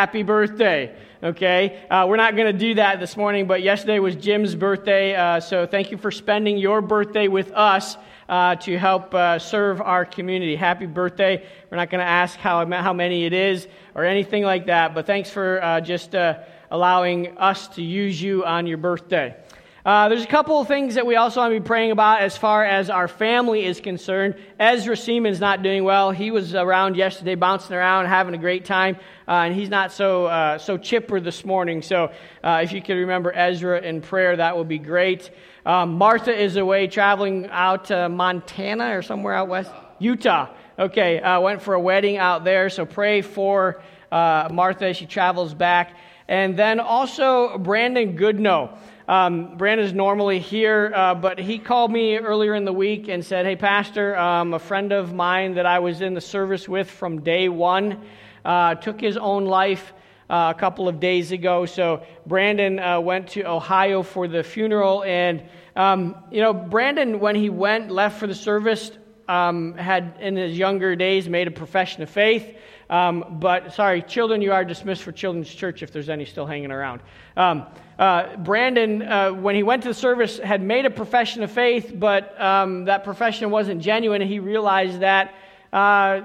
happy birthday. Okay? Uh, we're not going to do that this morning, but yesterday was Jim's birthday. Uh, so thank you for spending your birthday with us. Uh, to help uh, serve our community. Happy birthday. We're not going to ask how, how many it is or anything like that, but thanks for uh, just uh, allowing us to use you on your birthday. Uh, there's a couple of things that we also want to be praying about as far as our family is concerned. Ezra Seaman's not doing well. He was around yesterday, bouncing around, having a great time, uh, and he's not so uh, so chipper this morning. So, uh, if you could remember Ezra in prayer, that would be great. Um, Martha is away traveling out to Montana or somewhere out west, Utah. Okay, uh, went for a wedding out there. So pray for uh, Martha as she travels back, and then also Brandon Goodnow. Um, Brandon's normally here, uh, but he called me earlier in the week and said, Hey, Pastor, um, a friend of mine that I was in the service with from day one uh, took his own life uh, a couple of days ago. So Brandon uh, went to Ohio for the funeral. And, um, you know, Brandon, when he went, left for the service, um, had in his younger days made a profession of faith. Um, but sorry, children, you are dismissed for Children's Church if there's any still hanging around. Um, uh, Brandon, uh, when he went to the service, had made a profession of faith, but um, that profession wasn't genuine, he realized that uh,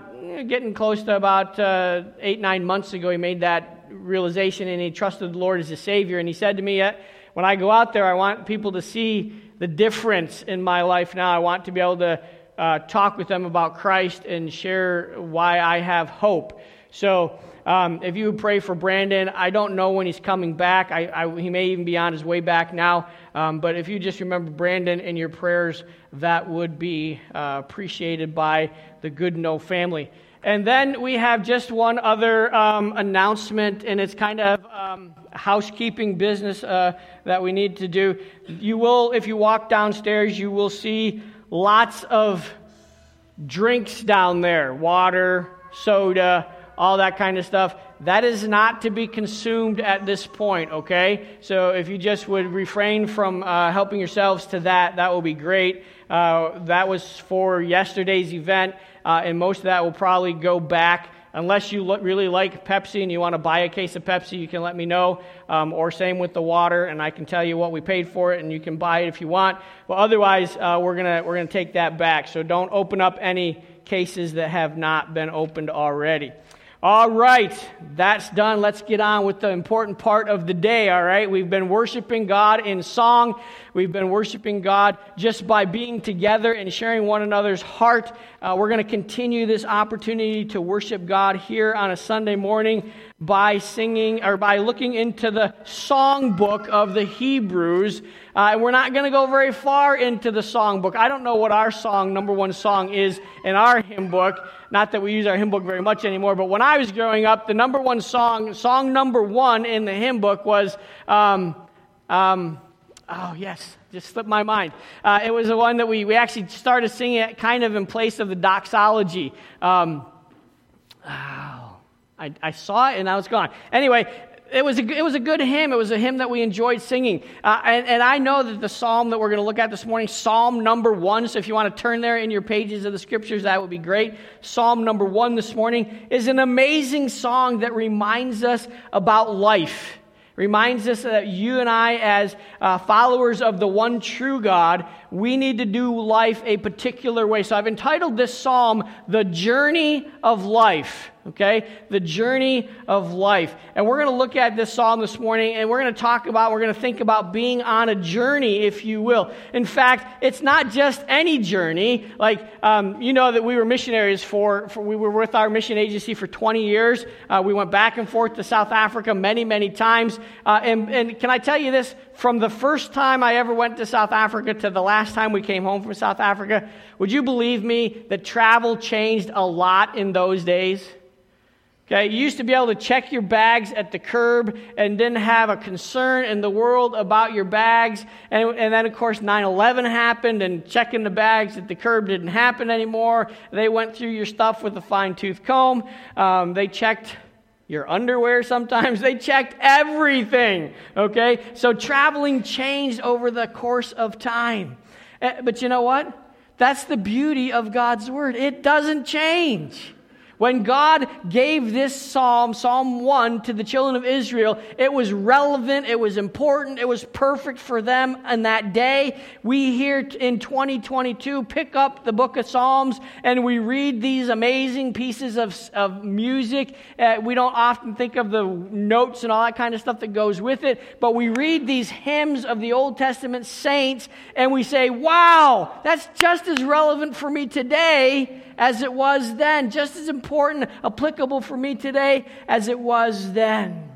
getting close to about uh, eight, nine months ago, he made that realization and he trusted the Lord as his Savior. And he said to me, uh, When I go out there, I want people to see the difference in my life now. I want to be able to uh, talk with them about Christ and share why I have hope. So, um, if you pray for Brandon, I don't know when he's coming back. I, I, he may even be on his way back now. Um, but if you just remember Brandon in your prayers, that would be uh, appreciated by the Goodnow family. And then we have just one other um, announcement, and it's kind of um, housekeeping business uh, that we need to do. You will, if you walk downstairs, you will see lots of drinks down there water, soda, all that kind of stuff. That is not to be consumed at this point, okay? So if you just would refrain from uh, helping yourselves to that, that will be great. Uh, that was for yesterday's event, uh, and most of that will probably go back Unless you really like Pepsi and you want to buy a case of Pepsi, you can let me know. Um, or same with the water, and I can tell you what we paid for it, and you can buy it if you want. But otherwise, uh, we're gonna we're gonna take that back. So don't open up any cases that have not been opened already. All right, that's done. Let's get on with the important part of the day, all right? We've been worshiping God in song. We've been worshiping God just by being together and sharing one another's heart. Uh, we're going to continue this opportunity to worship God here on a Sunday morning by singing or by looking into the songbook of the Hebrews. Uh, we're not going to go very far into the songbook. I don't know what our song, number one song, is in our hymn book. Not that we use our hymn book very much anymore, but when I was growing up, the number one song, song number one in the hymn book was, um, um, oh, yes, just slipped my mind. Uh, it was the one that we, we actually started singing it kind of in place of the doxology. Um, oh, I, I saw it and now it's gone. Anyway, it was, a, it was a good hymn. It was a hymn that we enjoyed singing. Uh, and, and I know that the psalm that we're going to look at this morning, Psalm number one, so if you want to turn there in your pages of the scriptures, that would be great. Psalm number one this morning is an amazing song that reminds us about life reminds us that you and I, as uh, followers of the one true God, we need to do life a particular way. So I've entitled this psalm, The Journey of Life okay? The journey of life. And we're going to look at this psalm this morning and we're going to talk about, we're going to think about being on a journey, if you will. In fact, it's not just any journey. Like, um, you know that we were missionaries for, for, we were with our mission agency for 20 years. Uh, we went back and forth to South Africa many, many times. Uh, and, and can I tell you this? From the first time I ever went to South Africa to the last time we came home from South Africa, would you believe me that travel changed a lot in those days? Okay, you used to be able to check your bags at the curb and didn't have a concern in the world about your bags. And, and then, of course, 9 11 happened, and checking the bags at the curb didn't happen anymore. They went through your stuff with a fine tooth comb. Um, they checked your underwear sometimes. They checked everything. Okay, so traveling changed over the course of time. Eh, but you know what? That's the beauty of God's Word, it doesn't change. When God gave this psalm, Psalm 1, to the children of Israel, it was relevant, it was important, it was perfect for them in that day. We here in 2022 pick up the book of Psalms and we read these amazing pieces of, of music. Uh, we don't often think of the notes and all that kind of stuff that goes with it, but we read these hymns of the Old Testament saints and we say, wow, that's just as relevant for me today as it was then, just as important, applicable for me today as it was then.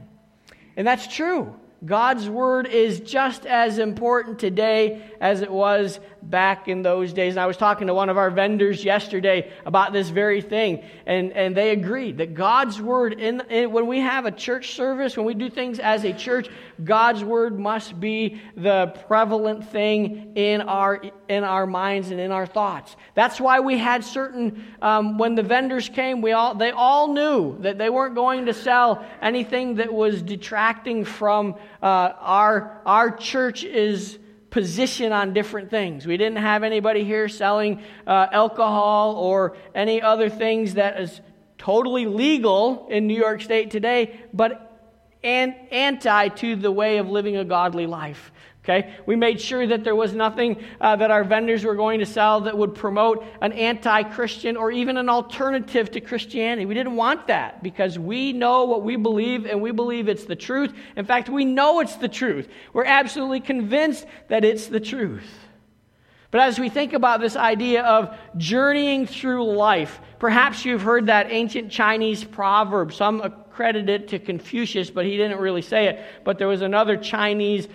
And that's true. God's word is just as important today as it was back in those days. And I was talking to one of our vendors yesterday about this very thing, and, and they agreed that God's word, in, in, when we have a church service, when we do things as a church, God's word must be the prevalent thing in our, in our minds and in our thoughts. That's why we had certain, um, when the vendors came, we all, they all knew that they weren't going to sell anything that was detracting from uh, our, our church's position on different things. We didn't have anybody here selling uh, alcohol or any other things that is totally legal in New York State today, but and anti to the way of living a godly life. Okay? We made sure that there was nothing uh, that our vendors were going to sell that would promote an anti Christian or even an alternative to Christianity. We didn't want that because we know what we believe and we believe it's the truth. In fact, we know it's the truth. We're absolutely convinced that it's the truth. But as we think about this idea of journeying through life, perhaps you've heard that ancient Chinese proverb. Some accredit it to Confucius, but he didn't really say it. But there was another Chinese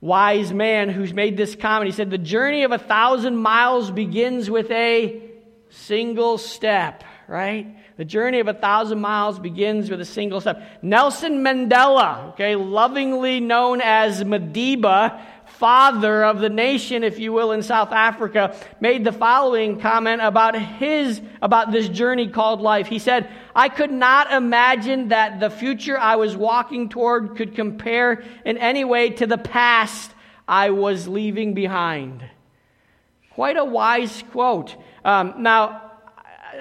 wise man who's made this comment. He said, The journey of a thousand miles begins with a single step, right? The journey of a thousand miles begins with a single step. Nelson Mandela, okay, lovingly known as Madiba, father of the nation, if you will, in South Africa, made the following comment about his, about this journey called life. He said, I could not imagine that the future I was walking toward could compare in any way to the past I was leaving behind. Quite a wise quote. Um, now,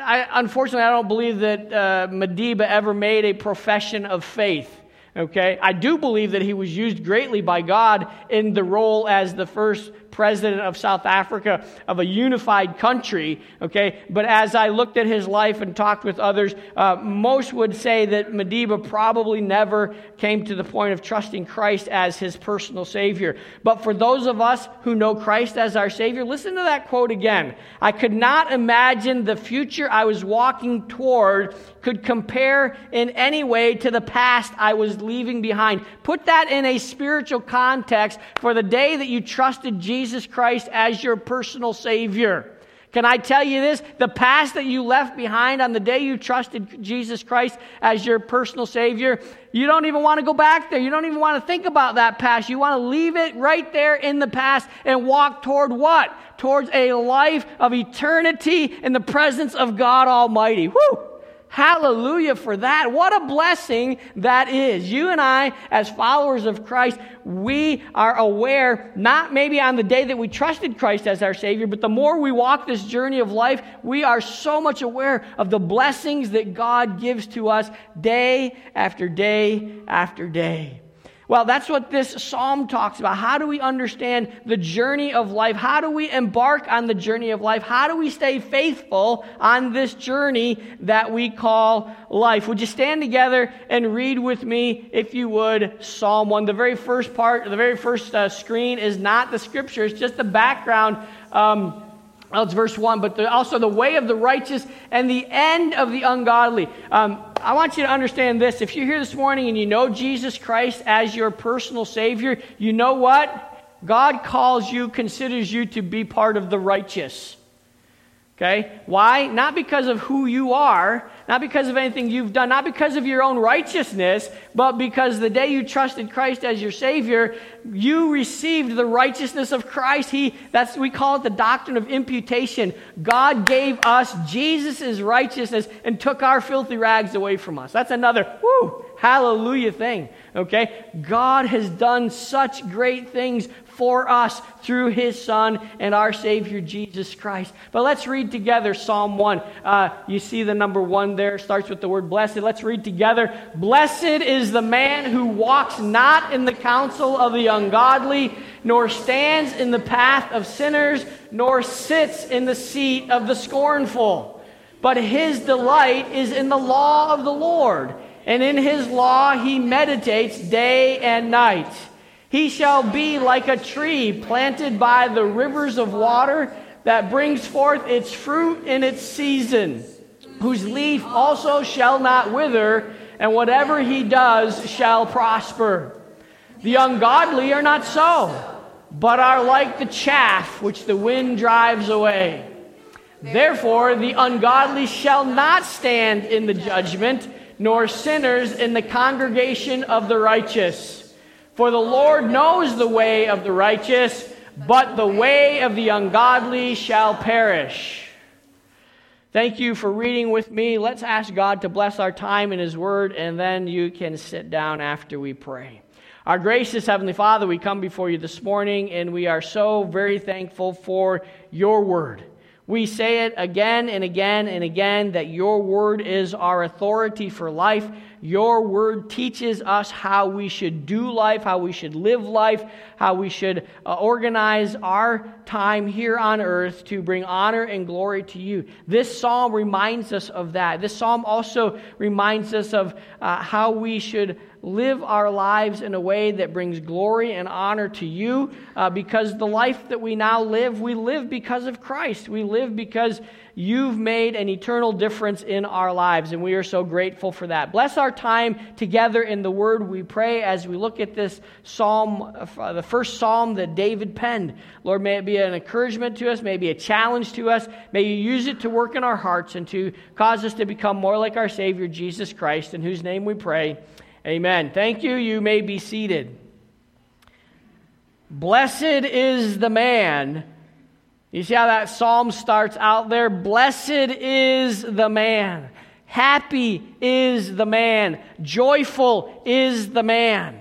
I, unfortunately, I don't believe that uh, Madiba ever made a profession of faith. Okay? I do believe that he was used greatly by God in the role as the first president of South Africa, of a unified country, okay? But as I looked at his life and talked with others, uh, most would say that Madiba probably never came to the point of trusting Christ as his personal Savior. But for those of us who know Christ as our Savior, listen to that quote again. I could not imagine the future I was walking toward could compare in any way to the past I was leaving behind. Put that in a spiritual context for the day that you trusted Jesus Jesus Christ as your personal Savior. Can I tell you this? The past that you left behind on the day you trusted Jesus Christ as your personal Savior, you don't even want to go back there. You don't even want to think about that past. You want to leave it right there in the past and walk toward what? Towards a life of eternity in the presence of God Almighty. Woo! Hallelujah for that. What a blessing that is. You and I, as followers of Christ, we are aware, not maybe on the day that we trusted Christ as our Savior, but the more we walk this journey of life, we are so much aware of the blessings that God gives to us day after day after day. Well, that's what this psalm talks about. How do we understand the journey of life? How do we embark on the journey of life? How do we stay faithful on this journey that we call life? Would you stand together and read with me, if you would, Psalm 1? The very first part, the very first uh, screen is not the scripture, it's just the background. Um, well, it's verse 1, but the, also the way of the righteous and the end of the ungodly. Um, I want you to understand this. If you're here this morning and you know Jesus Christ as your personal Savior, you know what? God calls you, considers you to be part of the righteous. Okay? Why? Not because of who you are, not because of anything you've done, not because of your own righteousness, but because the day you trusted Christ as your Savior, you received the righteousness of Christ. He, that's, we call it the doctrine of imputation. God gave us Jesus' righteousness and took our filthy rags away from us. That's another, whoo, hallelujah thing. Okay? God has done such great things for us through his Son and our Savior Jesus Christ. But let's read together Psalm 1. Uh, you see the number one there, starts with the word blessed. Let's read together. Blessed is the man who walks not in the counsel of the ungodly, nor stands in the path of sinners, nor sits in the seat of the scornful. But his delight is in the law of the Lord, and in his law he meditates day and night. He shall be like a tree planted by the rivers of water that brings forth its fruit in its season, whose leaf also shall not wither, and whatever he does shall prosper. The ungodly are not so, but are like the chaff which the wind drives away. Therefore, the ungodly shall not stand in the judgment, nor sinners in the congregation of the righteous. For the Lord knows the way of the righteous, but the way of the ungodly shall perish. Thank you for reading with me. Let's ask God to bless our time in His Word, and then you can sit down after we pray. Our gracious Heavenly Father, we come before you this morning, and we are so very thankful for your Word. We say it again and again and again that your word is our authority for life. Your word teaches us how we should do life, how we should live life, how we should uh, organize our time here on earth to bring honor and glory to you. This psalm reminds us of that. This psalm also reminds us of uh, how we should live our lives in a way that brings glory and honor to you uh, because the life that we now live, we live because of Christ. We live because you've made an eternal difference in our lives, and we are so grateful for that. Bless our time together in the Word, we pray, as we look at this psalm, uh, the first psalm that David penned. Lord, may it be an encouragement to us, may it be a challenge to us. May you use it to work in our hearts and to cause us to become more like our Savior, Jesus Christ, in whose name we pray. Amen. Thank you. You may be seated. Blessed is the man. You see how that psalm starts out there? Blessed is the man. Happy is the man. Joyful is the man.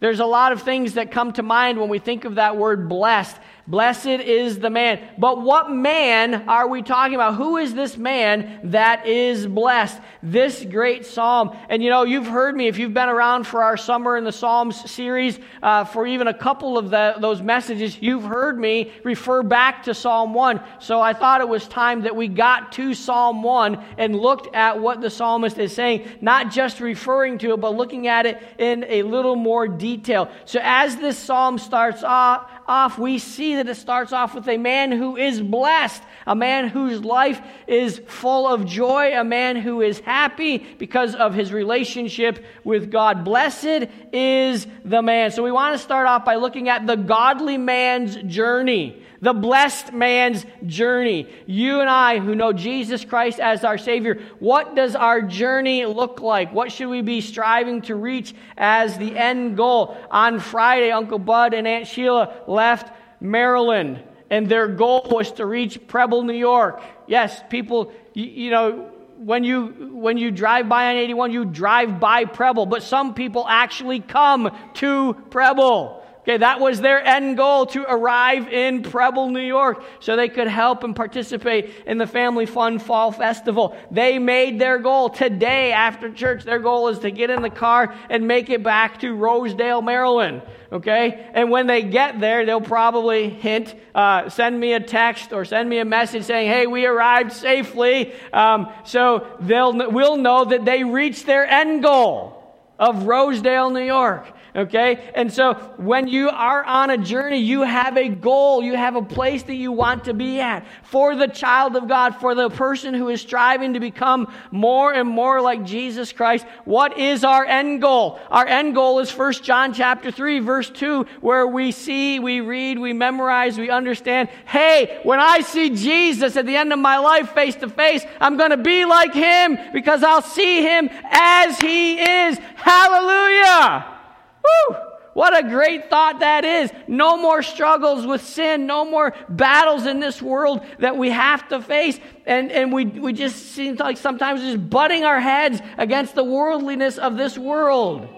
There's a lot of things that come to mind when we think of that word blessed. Blessed is the man. But what man are we talking about? Who is this man that is blessed? This great psalm. And you know, you've heard me if you've been around for our Summer in the Psalms series, uh, for even a couple of the, those messages, you've heard me refer back to Psalm 1. So I thought it was time that we got to Psalm 1 and looked at what the psalmist is saying, not just referring to it, but looking at it in a little more detail. So as this psalm starts off, off, we see that it starts off with a man who is blessed, a man whose life is full of joy, a man who is happy because of his relationship with God. Blessed is the man. So we want to start off by looking at the godly man's journey the blessed man's journey. You and I, who know Jesus Christ as our Savior, what does our journey look like? What should we be striving to reach as the end goal? On Friday, Uncle Bud and Aunt Sheila left Maryland, and their goal was to reach Preble, New York. Yes, people, you, you know, when you when you drive by on 81 you drive by Preble but some people actually come to Preble Okay, that was their end goal to arrive in Preble, New York, so they could help and participate in the Family Fun Fall Festival. They made their goal today after church. Their goal is to get in the car and make it back to Rosedale, Maryland. Okay, and when they get there, they'll probably hint, uh, send me a text or send me a message saying, "Hey, we arrived safely." Um, so they'll we'll know that they reached their end goal of Rosedale, New York. Okay? And so when you are on a journey, you have a goal, you have a place that you want to be at. For the child of God, for the person who is striving to become more and more like Jesus Christ, what is our end goal? Our end goal is 1 John chapter 3 verse 2 where we see, we read, we memorize, we understand, hey, when I see Jesus at the end of my life face to face, I'm going to be like him because I'll see him as he is. Hallelujah! Woo! What a great thought that is. No more struggles with sin, no more battles in this world that we have to face. And, and we, we just seem like sometimes just butting our heads against the worldliness of this world.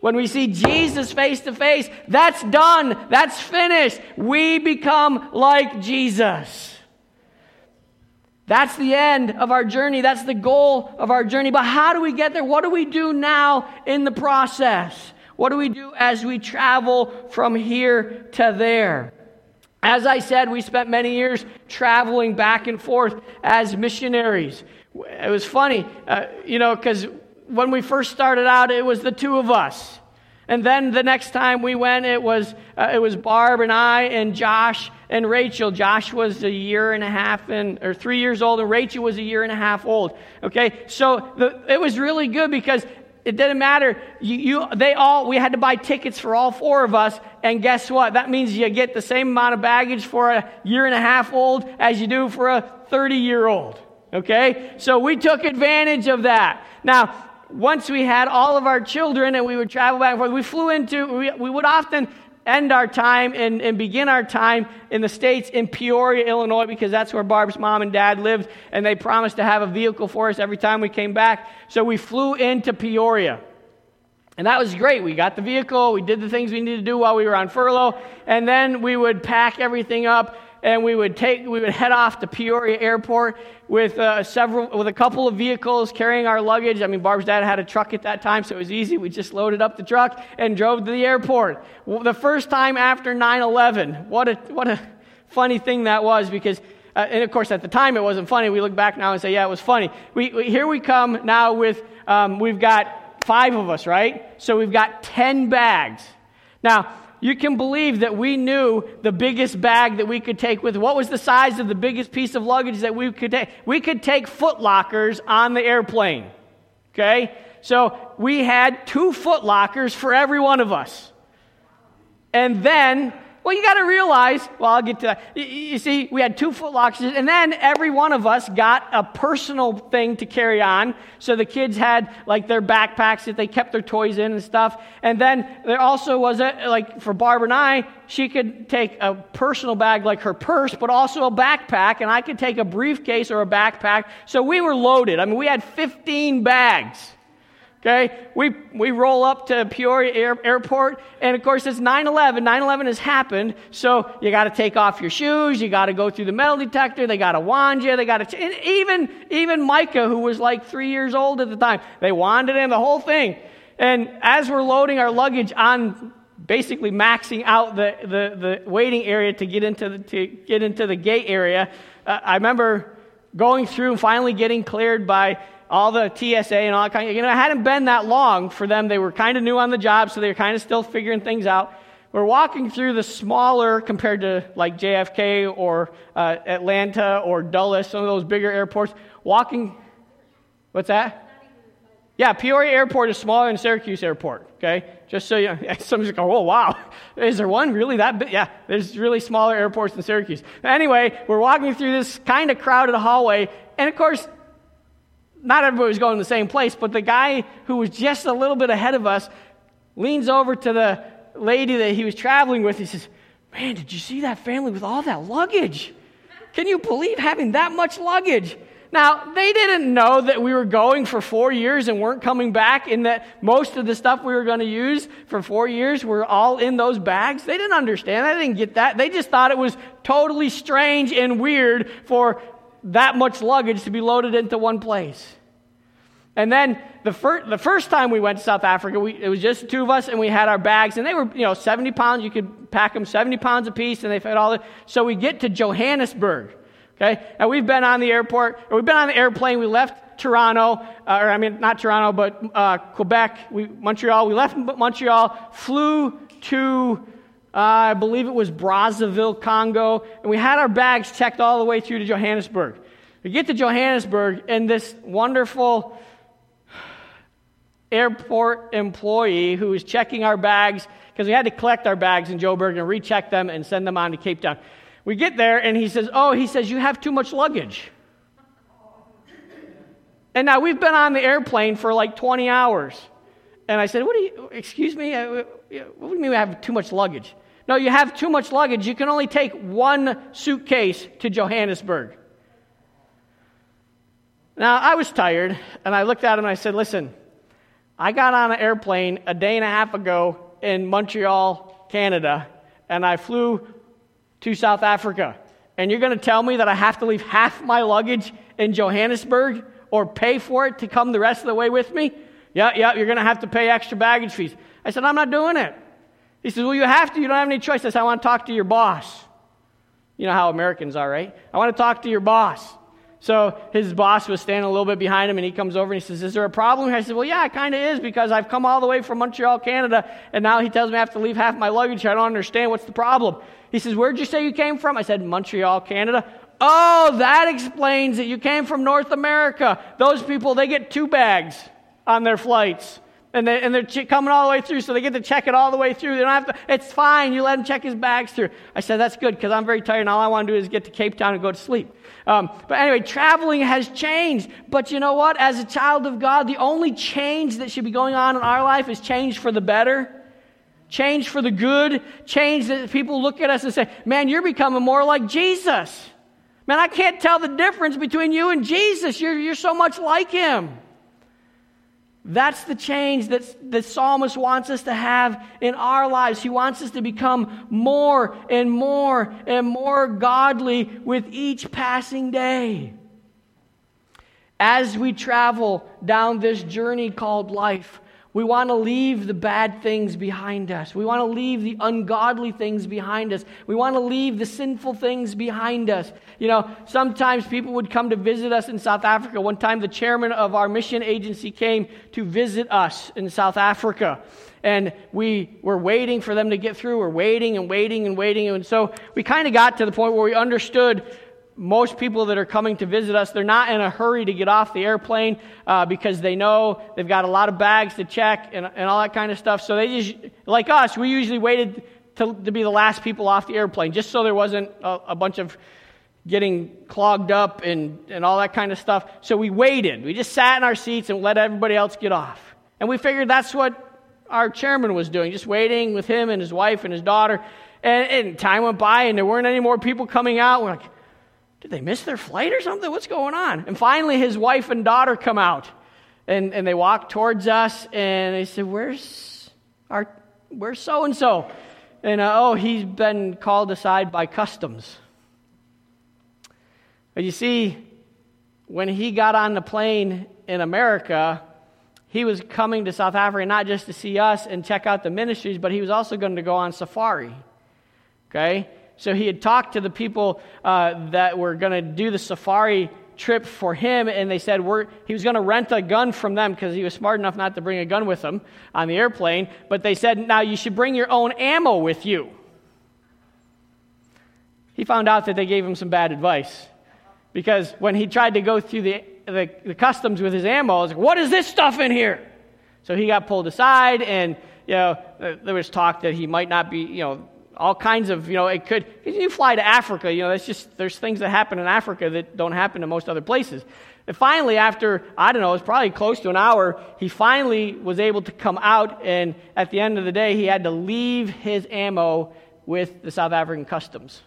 When we see Jesus face to face, that's done. That's finished. We become like Jesus. That's the end of our journey. That's the goal of our journey. But how do we get there? What do we do now in the process? What do we do as we travel from here to there? As I said, we spent many years traveling back and forth as missionaries. It was funny, uh, you know, because when we first started out, it was the two of us. And then the next time we went, it was, uh, it was Barb and I and Josh and Rachel. Josh was a year and a half and, or three years old, and Rachel was a year and a half old. Okay, so the, it was really good because it didn't matter. You, you, they all, we had to buy tickets for all four of us. And guess what? That means you get the same amount of baggage for a year and a half old as you do for a 30 year old. Okay? So we took advantage of that. Now, once we had all of our children and we would travel back and forth, we flew into, we, we would often end our time and, and begin our time in the States in Peoria, Illinois, because that's where Barb's mom and dad lived, and they promised to have a vehicle for us every time we came back. So we flew into Peoria. And that was great. We got the vehicle, we did the things we needed to do while we were on furlough, and then we would pack everything up and we would take we would head off to Peoria Airport with uh, several with a couple of vehicles carrying our luggage. I mean, Barb's dad had a truck at that time, so it was easy. We just loaded up the truck and drove to the airport. The first time after 9/11, what a what a funny thing that was because. Uh, and of course, at the time it wasn't funny. We look back now and say, "Yeah, it was funny." We, we here we come now with um, we've got five of us, right? So we've got ten bags. Now, you can believe that we knew the biggest bag that we could take with. What was the size of the biggest piece of luggage that we could take? We could take foot lockers on the airplane. Okay? So we had two foot lockers for every one of us. And then well, you got to realize, well, I'll get to that. You, see, we had two foot lockers, and then every one of us got a personal thing to carry on. So the kids had like their backpacks that they kept their toys in and stuff. And then there also was a, like for Barbara and I, she could take a personal bag like her purse, but also a backpack, and I could take a briefcase or a backpack. So we were loaded. I mean, we had 15 bags. Okay, we, we roll up to Peoria Air, Airport, and of course it's 9 11. 9 11 has happened, so you got to take off your shoes, you got to go through the metal detector, they got to wand you, they got to. Even, even Micah, who was like three years old at the time, they wanded in the whole thing. And as we're loading our luggage on basically maxing out the, the, the waiting area to get into the, to get into the gate area, uh, I remember going through and finally getting cleared by all the TSA and all that kind of, you know, it hadn't been that long for them. They were kind of new on the job, so they were kind of still figuring things out. We're walking through the smaller, compared to like JFK or uh, Atlanta or Dulles, some of those bigger airports. Walking, what's that? Yeah, Peoria Airport is smaller than Syracuse Airport, okay? Just so you know, somebody's go, oh, wow, is there one really that big? Yeah, there's really smaller airports than Syracuse. Anyway, we're walking through this kind of crowded hallway, and of course, not everybody was going to the same place, but the guy who was just a little bit ahead of us leans over to the lady that he was traveling with. He says, Man, did you see that family with all that luggage? Can you believe having that much luggage? Now, they didn't know that we were going for four years and weren't coming back, and that most of the stuff we were going to use for four years were all in those bags. They didn't understand. They didn't get that. They just thought it was totally strange and weird for that much luggage to be loaded into one place. And then the, fir- the first time we went to South Africa, we, it was just the two of us, and we had our bags, and they were, you know, 70 pounds. You could pack them 70 pounds apiece, and they fit all the. So we get to Johannesburg, okay? And we've been on the airport, or we've been on the airplane. We left Toronto, uh, or I mean, not Toronto, but uh, Quebec, we, Montreal. We left Montreal, flew to uh, I believe it was Brazzaville, Congo, and we had our bags checked all the way through to Johannesburg. We get to Johannesburg, and this wonderful airport employee who was checking our bags, because we had to collect our bags in Joburg and recheck them and send them on to Cape Town. We get there, and he says, Oh, he says, you have too much luggage. And now we've been on the airplane for like 20 hours. And I said, What do you, excuse me? What do you mean we have too much luggage? No, you have too much luggage. You can only take one suitcase to Johannesburg. Now, I was tired, and I looked at him and I said, Listen, I got on an airplane a day and a half ago in Montreal, Canada, and I flew to South Africa. And you're going to tell me that I have to leave half my luggage in Johannesburg or pay for it to come the rest of the way with me? Yeah, yeah, you're going to have to pay extra baggage fees. I said, I'm not doing it. He says, Well, you have to. You don't have any choice. I said, I want to talk to your boss. You know how Americans are, right? I want to talk to your boss. So his boss was standing a little bit behind him, and he comes over and he says, Is there a problem? I said, Well, yeah, it kind of is because I've come all the way from Montreal, Canada, and now he tells me I have to leave half my luggage. I don't understand. What's the problem? He says, Where'd you say you came from? I said, Montreal, Canada. Oh, that explains it. You came from North America. Those people, they get two bags on their flights. And, they, and they're coming all the way through, so they get to check it all the way through. They don't have to, it's fine. You let him check his bags through. I said, that's good because I'm very tired and all I want to do is get to Cape Town and go to sleep. Um, but anyway, traveling has changed. But you know what? As a child of God, the only change that should be going on in our life is change for the better change for the good, change that people look at us and say, Man, you're becoming more like Jesus. Man, I can't tell the difference between you and Jesus. You're, you're so much like him. That's the change that the psalmist wants us to have in our lives. He wants us to become more and more and more godly with each passing day. As we travel down this journey called life, we want to leave the bad things behind us. We want to leave the ungodly things behind us. We want to leave the sinful things behind us. You know, sometimes people would come to visit us in South Africa. One time, the chairman of our mission agency came to visit us in South Africa. And we were waiting for them to get through. We're waiting and waiting and waiting. And so we kind of got to the point where we understood most people that are coming to visit us, they're not in a hurry to get off the airplane uh, because they know they've got a lot of bags to check and, and all that kind of stuff. So they just, like us, we usually waited to, to be the last people off the airplane just so there wasn't a, a bunch of getting clogged up and, and all that kind of stuff. So we waited. We just sat in our seats and let everybody else get off. And we figured that's what our chairman was doing, just waiting with him and his wife and his daughter. And, and time went by and there weren't any more people coming out. We're like, did they miss their flight or something? What's going on? And finally, his wife and daughter come out. And, and they walk towards us and they said, Where's our, where's so and so? And uh, oh, he's been called aside by customs. But you see, when he got on the plane in America, he was coming to South Africa not just to see us and check out the ministries, but he was also going to go on safari. Okay? So he had talked to the people uh, that were going to do the safari trip for him, and they said he was going to rent a gun from them because he was smart enough not to bring a gun with him on the airplane. But they said, now you should bring your own ammo with you. He found out that they gave him some bad advice because when he tried to go through the, the, the customs with his ammo, was like, what is this stuff in here? So he got pulled aside, and you know, there was talk that he might not be, you know, all kinds of, you know, it could, you fly to Africa, you know, that's just, there's things that happen in Africa that don't happen in most other places. And finally, after, I don't know, it was probably close to an hour, he finally was able to come out, and at the end of the day, he had to leave his ammo with the South African customs.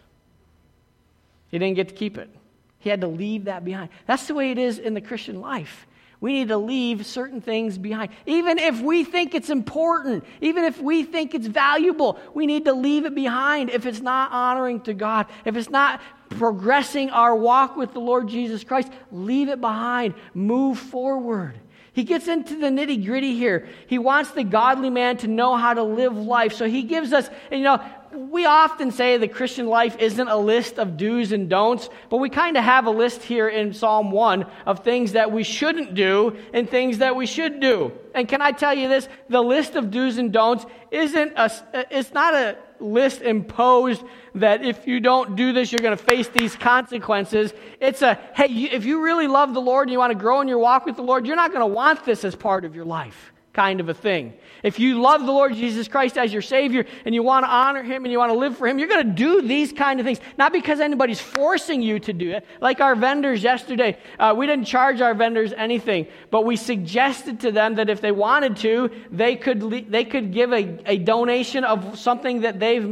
He didn't get to keep it. He had to leave that behind. That's the way it is in the Christian life we need to leave certain things behind. Even if we think it's important, even if we think it's valuable, we need to leave it behind if it's not honoring to God, if it's not progressing our walk with the Lord Jesus Christ, leave it behind. Move forward. He gets into the nitty gritty here. He wants the godly man to know how to live life. So he gives us, and you know, we often say the Christian life isn't a list of do's and don'ts, but we kind of have a list here in Psalm 1 of things that we shouldn't do and things that we should do. And can I tell you this? The list of do's and don'ts isn't a, uh, it's not a list imposed that if you don't do this, you're going to face these consequences. It's a, hey, if you really love the Lord and you want to grow in your walk with the Lord, you're not going to want this as part of your life kind of a thing. If you love the Lord Jesus Christ as your Savior and you want to honor Him and you want to live for Him, you're going to do these kind of things. Not because anybody's forcing you to do it. Like our vendors yesterday, uh, we didn't charge our vendors anything, but we suggested to them that if they wanted to, they could, they could give a, a donation of something that they've made